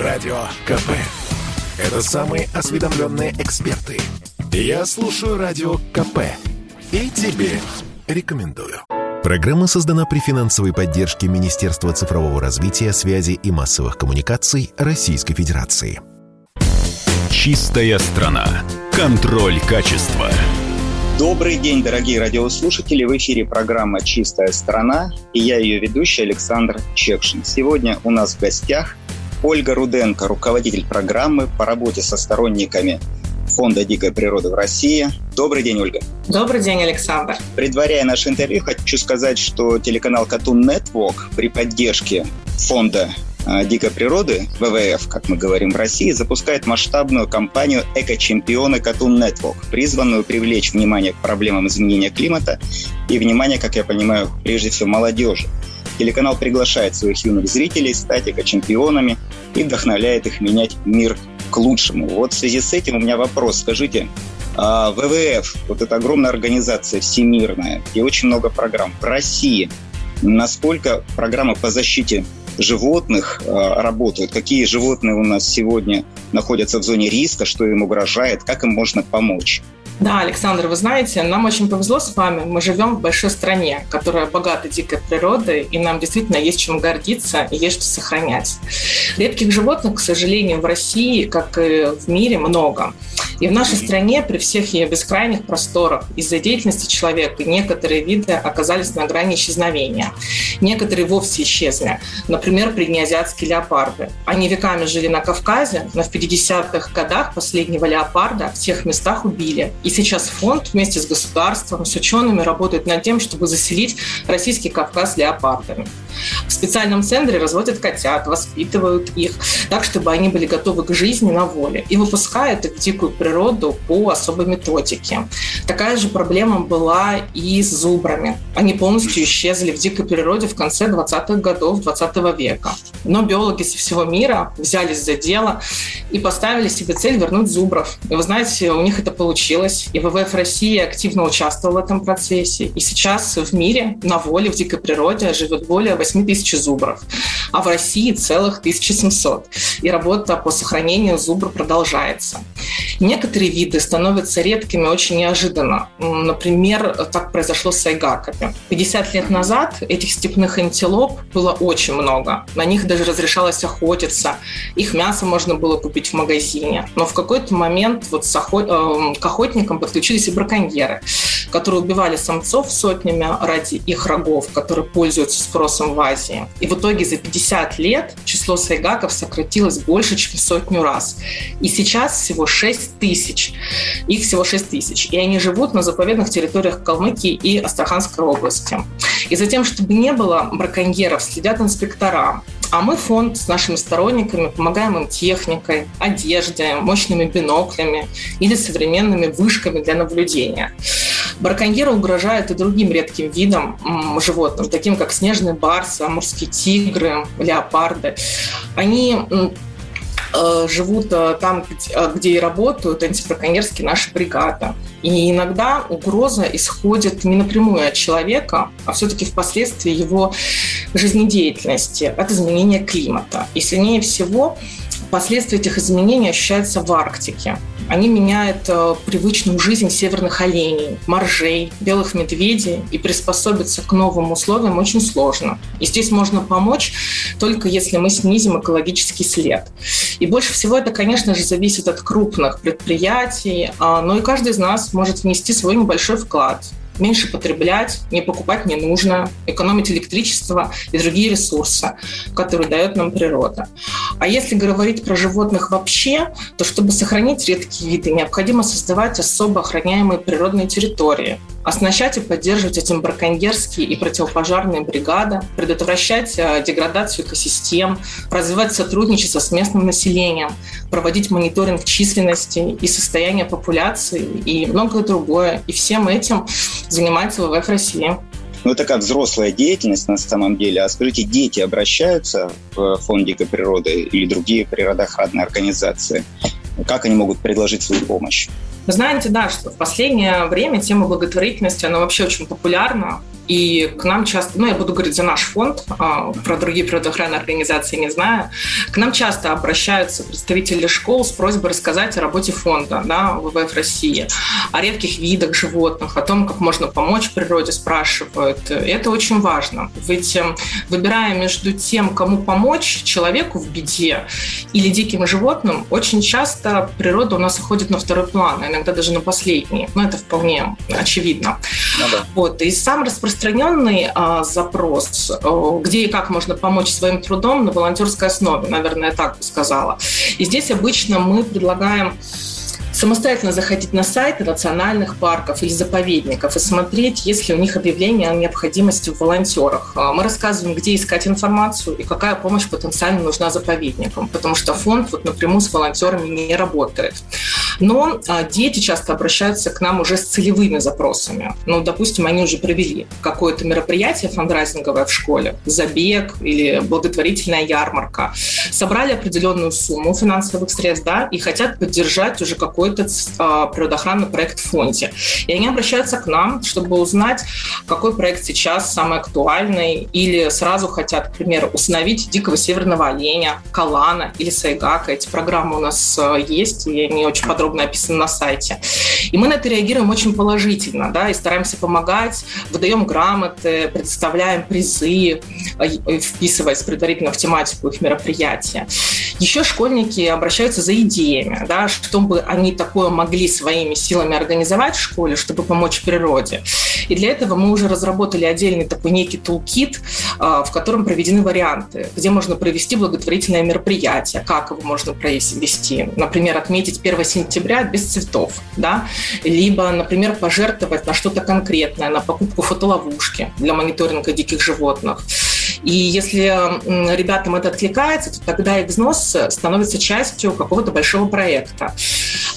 Радио КП. Это самые осведомленные эксперты. Я слушаю Радио КП. И тебе рекомендую. Программа создана при финансовой поддержке Министерства цифрового развития, связи и массовых коммуникаций Российской Федерации. Чистая страна. Контроль качества. Добрый день, дорогие радиослушатели. В эфире программа «Чистая страна» и я ее ведущий Александр Чекшин. Сегодня у нас в гостях Ольга Руденко, руководитель программы по работе со сторонниками Фонда дикой природы в России. Добрый день, Ольга. Добрый день, Александр. Предваряя наше интервью, хочу сказать, что телеканал Cartoon Network при поддержке Фонда а, дикой природы, ВВФ, как мы говорим в России, запускает масштабную кампанию «Эко-чемпионы Cartoon Network», призванную привлечь внимание к проблемам изменения климата и внимание, как я понимаю, прежде всего молодежи. Телеканал приглашает своих юных зрителей стать эко-чемпионами и вдохновляет их менять мир к лучшему. Вот в связи с этим у меня вопрос. Скажите, а ВВФ, вот эта огромная организация всемирная, где очень много программ, в России, насколько программы по защите животных э, работают, какие животные у нас сегодня находятся в зоне риска, что им угрожает, как им можно помочь. Да, Александр, вы знаете, нам очень повезло с вами. Мы живем в большой стране, которая богата дикой природой, и нам действительно есть чем гордиться и есть что сохранять. Редких животных, к сожалению, в России, как и в мире, много. И в нашей стране при всех ее бескрайних просторах из-за деятельности человека некоторые виды оказались на грани исчезновения. Некоторые вовсе исчезли. Например, преднеазиатские леопарды. Они веками жили на Кавказе, но в 50-х годах последнего леопарда в тех местах убили. И сейчас фонд вместе с государством, с учеными работает над тем, чтобы заселить российский Кавказ леопардами. В специальном центре разводят котят, воспитывают их так, чтобы они были готовы к жизни на воле и выпускают их в дикую природу по особой методике. Такая же проблема была и с зубрами. Они полностью исчезли в дикой природе в конце 20-х годов 20 века. Но биологи со всего мира взялись за дело и поставили себе цель вернуть зубров. И вы знаете, у них это получилось. И ВВФ России активно участвовал в этом процессе. И сейчас в мире на воле в дикой природе живет более 8 тысяч зубров, а в России целых 1700. И работа по сохранению зубра продолжается. Некоторые виды становятся редкими очень неожиданно. Например, так произошло с айгаками. 50 лет назад этих степных антилоп было очень много. На них даже разрешалось охотиться. Их мясо можно было купить в магазине. Но в какой-то момент вот с охот... Э, к охотникам подключились и браконьеры, которые убивали самцов сотнями ради их рогов, которые пользуются спросом в Азии. И в итоге за 50 лет число сайгаков сократилось больше, чем сотню раз. И сейчас всего 6 тысяч. Их всего 6 тысяч. И они живут на заповедных территориях Калмыкии и Астраханской области. И за тем, чтобы не было браконьеров, следят инспектора. А мы фонд с нашими сторонниками помогаем им техникой, одеждой, мощными биноклями или современными вышками для наблюдения. Браконьеры угрожают и другим редким видам животных, таким как снежный барс, амурские тигры, леопарды. Они э, живут э, там, э, где и работают антибраконьерские наши бригады. И иногда угроза исходит не напрямую от человека, а все-таки впоследствии его жизнедеятельности, от изменения климата. И сильнее всего последствия этих изменений ощущаются в Арктике. Они меняют э, привычную жизнь северных оленей, моржей, белых медведей, и приспособиться к новым условиям очень сложно. И здесь можно помочь только если мы снизим экологический след. И больше всего это, конечно же, зависит от крупных предприятий, а, но и каждый из нас может внести свой небольшой вклад меньше потреблять, не покупать не нужно, экономить электричество и другие ресурсы, которые дает нам природа. А если говорить про животных вообще, то чтобы сохранить редкие виды, необходимо создавать особо охраняемые природные территории, оснащать и поддерживать этим браконьерские и противопожарные бригады, предотвращать э, деградацию экосистем, развивать сотрудничество с местным населением, проводить мониторинг численности и состояния популяции и многое другое. И всем этим занимается ВВФ России. Ну, это как взрослая деятельность на самом деле. А скажите, дети обращаются в фонд дикой природы или другие природоохранные организации? Как они могут предложить свою помощь? Вы знаете, да, что в последнее время тема благотворительности, она вообще очень популярна. И к нам часто, ну, я буду говорить за наш фонд, а, про другие природоохранные организации не знаю, к нам часто обращаются представители школ с просьбой рассказать о работе фонда да, ВВФ России, о редких видах животных, о том, как можно помочь природе, спрашивают. И это очень важно. Ведь эм, выбирая между тем, кому помочь человеку в беде или диким животным, очень часто природа у нас уходит на второй план, а иногда даже на последний. Но это вполне очевидно. Ну, да. вот. И сам распространенный а, запрос, а, где и как можно помочь своим трудом на волонтерской основе, наверное, так бы сказала. И здесь обычно мы предлагаем самостоятельно заходить на сайты национальных парков или заповедников и смотреть, есть ли у них объявление о необходимости в волонтерах. А, мы рассказываем, где искать информацию и какая помощь потенциально нужна заповедникам, потому что фонд вот напрямую с волонтерами не работает. Но а, дети часто обращаются к нам уже с целевыми запросами. Ну, допустим, они уже провели какое-то мероприятие фандрайзинговое в школе, забег или благотворительная ярмарка, собрали определенную сумму финансовых средств, да, и хотят поддержать уже какой какой-то а, природоохранный проект в фонде. И они обращаются к нам, чтобы узнать, какой проект сейчас самый актуальный, или сразу хотят, к примеру, установить дикого северного оленя, калана или сайгака. Эти программы у нас а, есть, и они очень подробно описаны на сайте. И мы на это реагируем очень положительно, да, и стараемся помогать, выдаем грамоты, предоставляем призы, а, вписываясь предварительно в тематику их мероприятия. Еще школьники обращаются за идеями, да, чтобы они такое могли своими силами организовать в школе, чтобы помочь природе. И для этого мы уже разработали отдельный такой некий тулкит, а, в котором проведены варианты, где можно провести благотворительное мероприятие, как его можно провести. Например, отметить 1 сентября без цветов, да, либо, например, пожертвовать на что-то конкретное, на покупку фотоловушки для мониторинга диких животных. И если ребятам это откликается, то тогда их взнос становится частью какого-то большого проекта.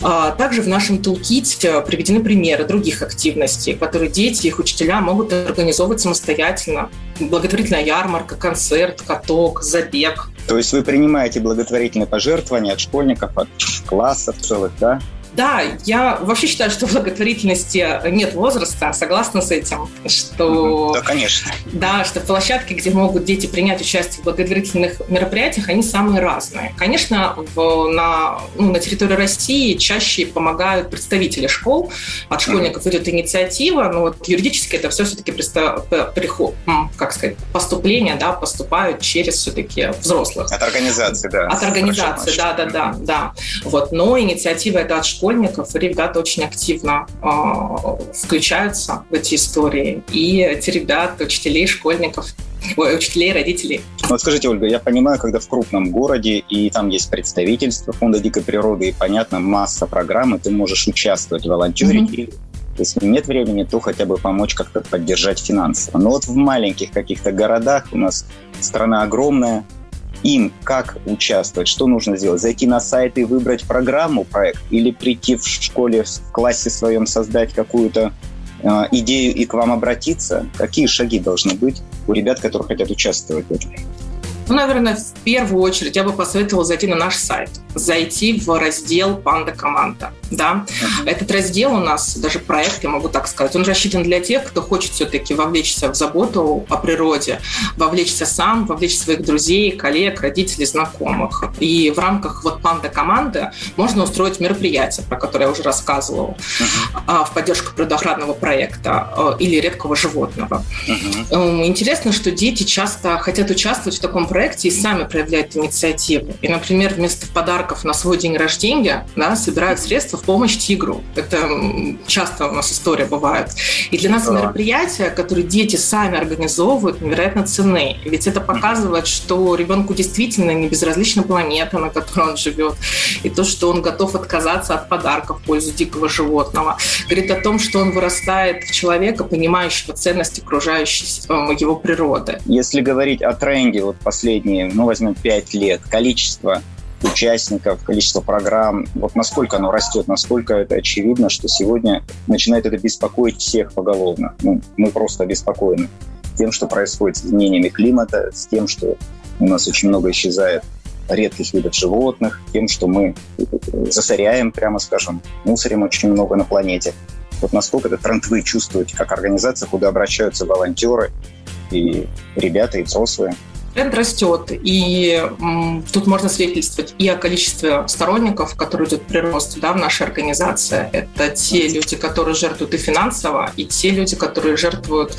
А, также в нашем тулките приведены примеры других активностей, которые дети и их учителя могут организовывать самостоятельно. Благотворительная ярмарка, концерт, каток, забег. То есть вы принимаете благотворительные пожертвования от школьников, от классов целых, да? Да, я вообще считаю, что в благотворительности нет возраста, согласна с этим, что... Да, конечно. Да, что площадки, где могут дети принять участие в благотворительных мероприятиях, они самые разные. Конечно, в, на, ну, на территории России чаще помогают представители школ, от школьников идет инициатива, но вот юридически это все все-таки приход, как сказать, поступление, да, поступают через все-таки взрослых. От организации, да. От организации, да, да, да, да. Вот, но инициатива это от школ школьников, ребята очень активно э, включаются в эти истории. И эти ребята, учителей, школьников, ой, учителей, родителей. Вот скажите, Ольга, я понимаю, когда в крупном городе, и там есть представительство Фонда дикой природы, и, понятно, масса программ, и ты можешь участвовать, волонтерить, mm-hmm. и если нет времени, то хотя бы помочь как-то поддержать финансово. Но вот в маленьких каких-то городах у нас страна огромная, им как участвовать, что нужно сделать? Зайти на сайт и выбрать программу, проект, или прийти в школе, в классе своем создать какую-то э, идею и к вам обратиться? Какие шаги должны быть у ребят, которые хотят участвовать в этом? Ну, наверное, в первую очередь я бы посоветовала зайти на наш сайт, зайти в раздел «Панда команда». Да? Этот раздел у нас, даже проект, я могу так сказать, он рассчитан для тех, кто хочет все-таки вовлечься в заботу о природе, вовлечься сам, вовлечь своих друзей, коллег, родителей, знакомых. И в рамках вот «Панда команды» можно устроить мероприятие, про которое я уже рассказывала, uh-huh. в поддержку природоохранного проекта э, или редкого животного. Uh-huh. Интересно, что дети часто хотят участвовать в таком проекте и сами проявляют инициативу. И, например, вместо подарков на свой день рождения да, собирают средства в помощь тигру. Это часто у нас история бывает. И для нас да. мероприятия, которые дети сами организовывают, невероятно ценны. Ведь это показывает, что ребенку действительно не безразлична планета, на которой он живет, и то, что он готов отказаться от подарков в пользу дикого животного. Говорит о том, что он вырастает в человека, понимающего ценность окружающей э, его природы. Если говорить о тренде вот последние, ну, возьмем 5 лет, количество участников, количество программ, вот насколько оно растет, насколько это очевидно, что сегодня начинает это беспокоить всех поголовно. Ну, мы просто обеспокоены тем, что происходит с изменениями климата, с тем, что у нас очень много исчезает редких видов животных, тем, что мы засоряем, прямо скажем, мусорим очень много на планете. Вот насколько этот тренд вы чувствуете как организация, куда обращаются волонтеры и ребята, и взрослые? Тренд растет, и м, тут можно свидетельствовать и о количестве сторонников, который идет прирост да, в нашей организации. Это те люди, которые жертвуют и финансово, и те люди, которые жертвуют,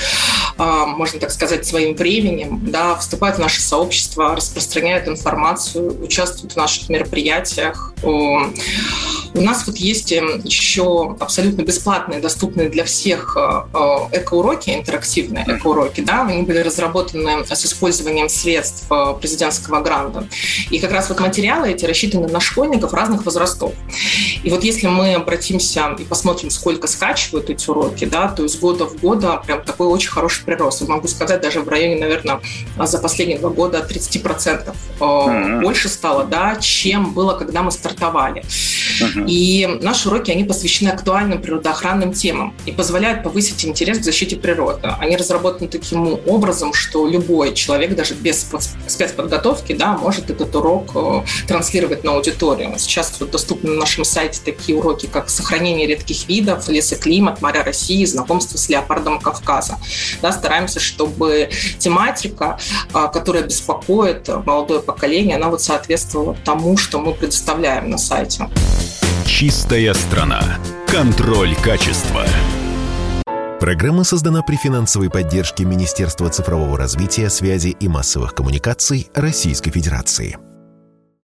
э, можно так сказать, своим временем, да, вступают в наше сообщество, распространяют информацию, участвуют в наших мероприятиях. У нас вот есть еще абсолютно бесплатные, доступные для всех э, э, экоуроки, интерактивные экоуроки. Да? Они были разработаны с использованием средств э, президентского гранта. И как раз вот материалы эти рассчитаны на школьников разных возрастов. И вот если мы обратимся и посмотрим, сколько скачивают эти уроки, да, то есть года в года прям такой очень хороший прирост. И могу сказать, даже в районе, наверное, за последние два года 30% mm-hmm. больше стало, да, чем было, когда мы стартовали стартовали. И наши уроки, они посвящены актуальным природоохранным темам и позволяют повысить интерес к защите природы. Они разработаны таким образом, что любой человек, даже без спецподготовки, да, может этот урок э, транслировать на аудиторию. Сейчас вот доступны на нашем сайте такие уроки, как сохранение редких видов, лесоклимат, моря России, знакомство с леопардом Кавказа. Да, стараемся, чтобы тематика, э, которая беспокоит молодое поколение, она вот соответствовала тому, что мы предоставляем на сайте. Чистая страна. Контроль качества. Программа создана при финансовой поддержке Министерства цифрового развития, связи и массовых коммуникаций Российской Федерации.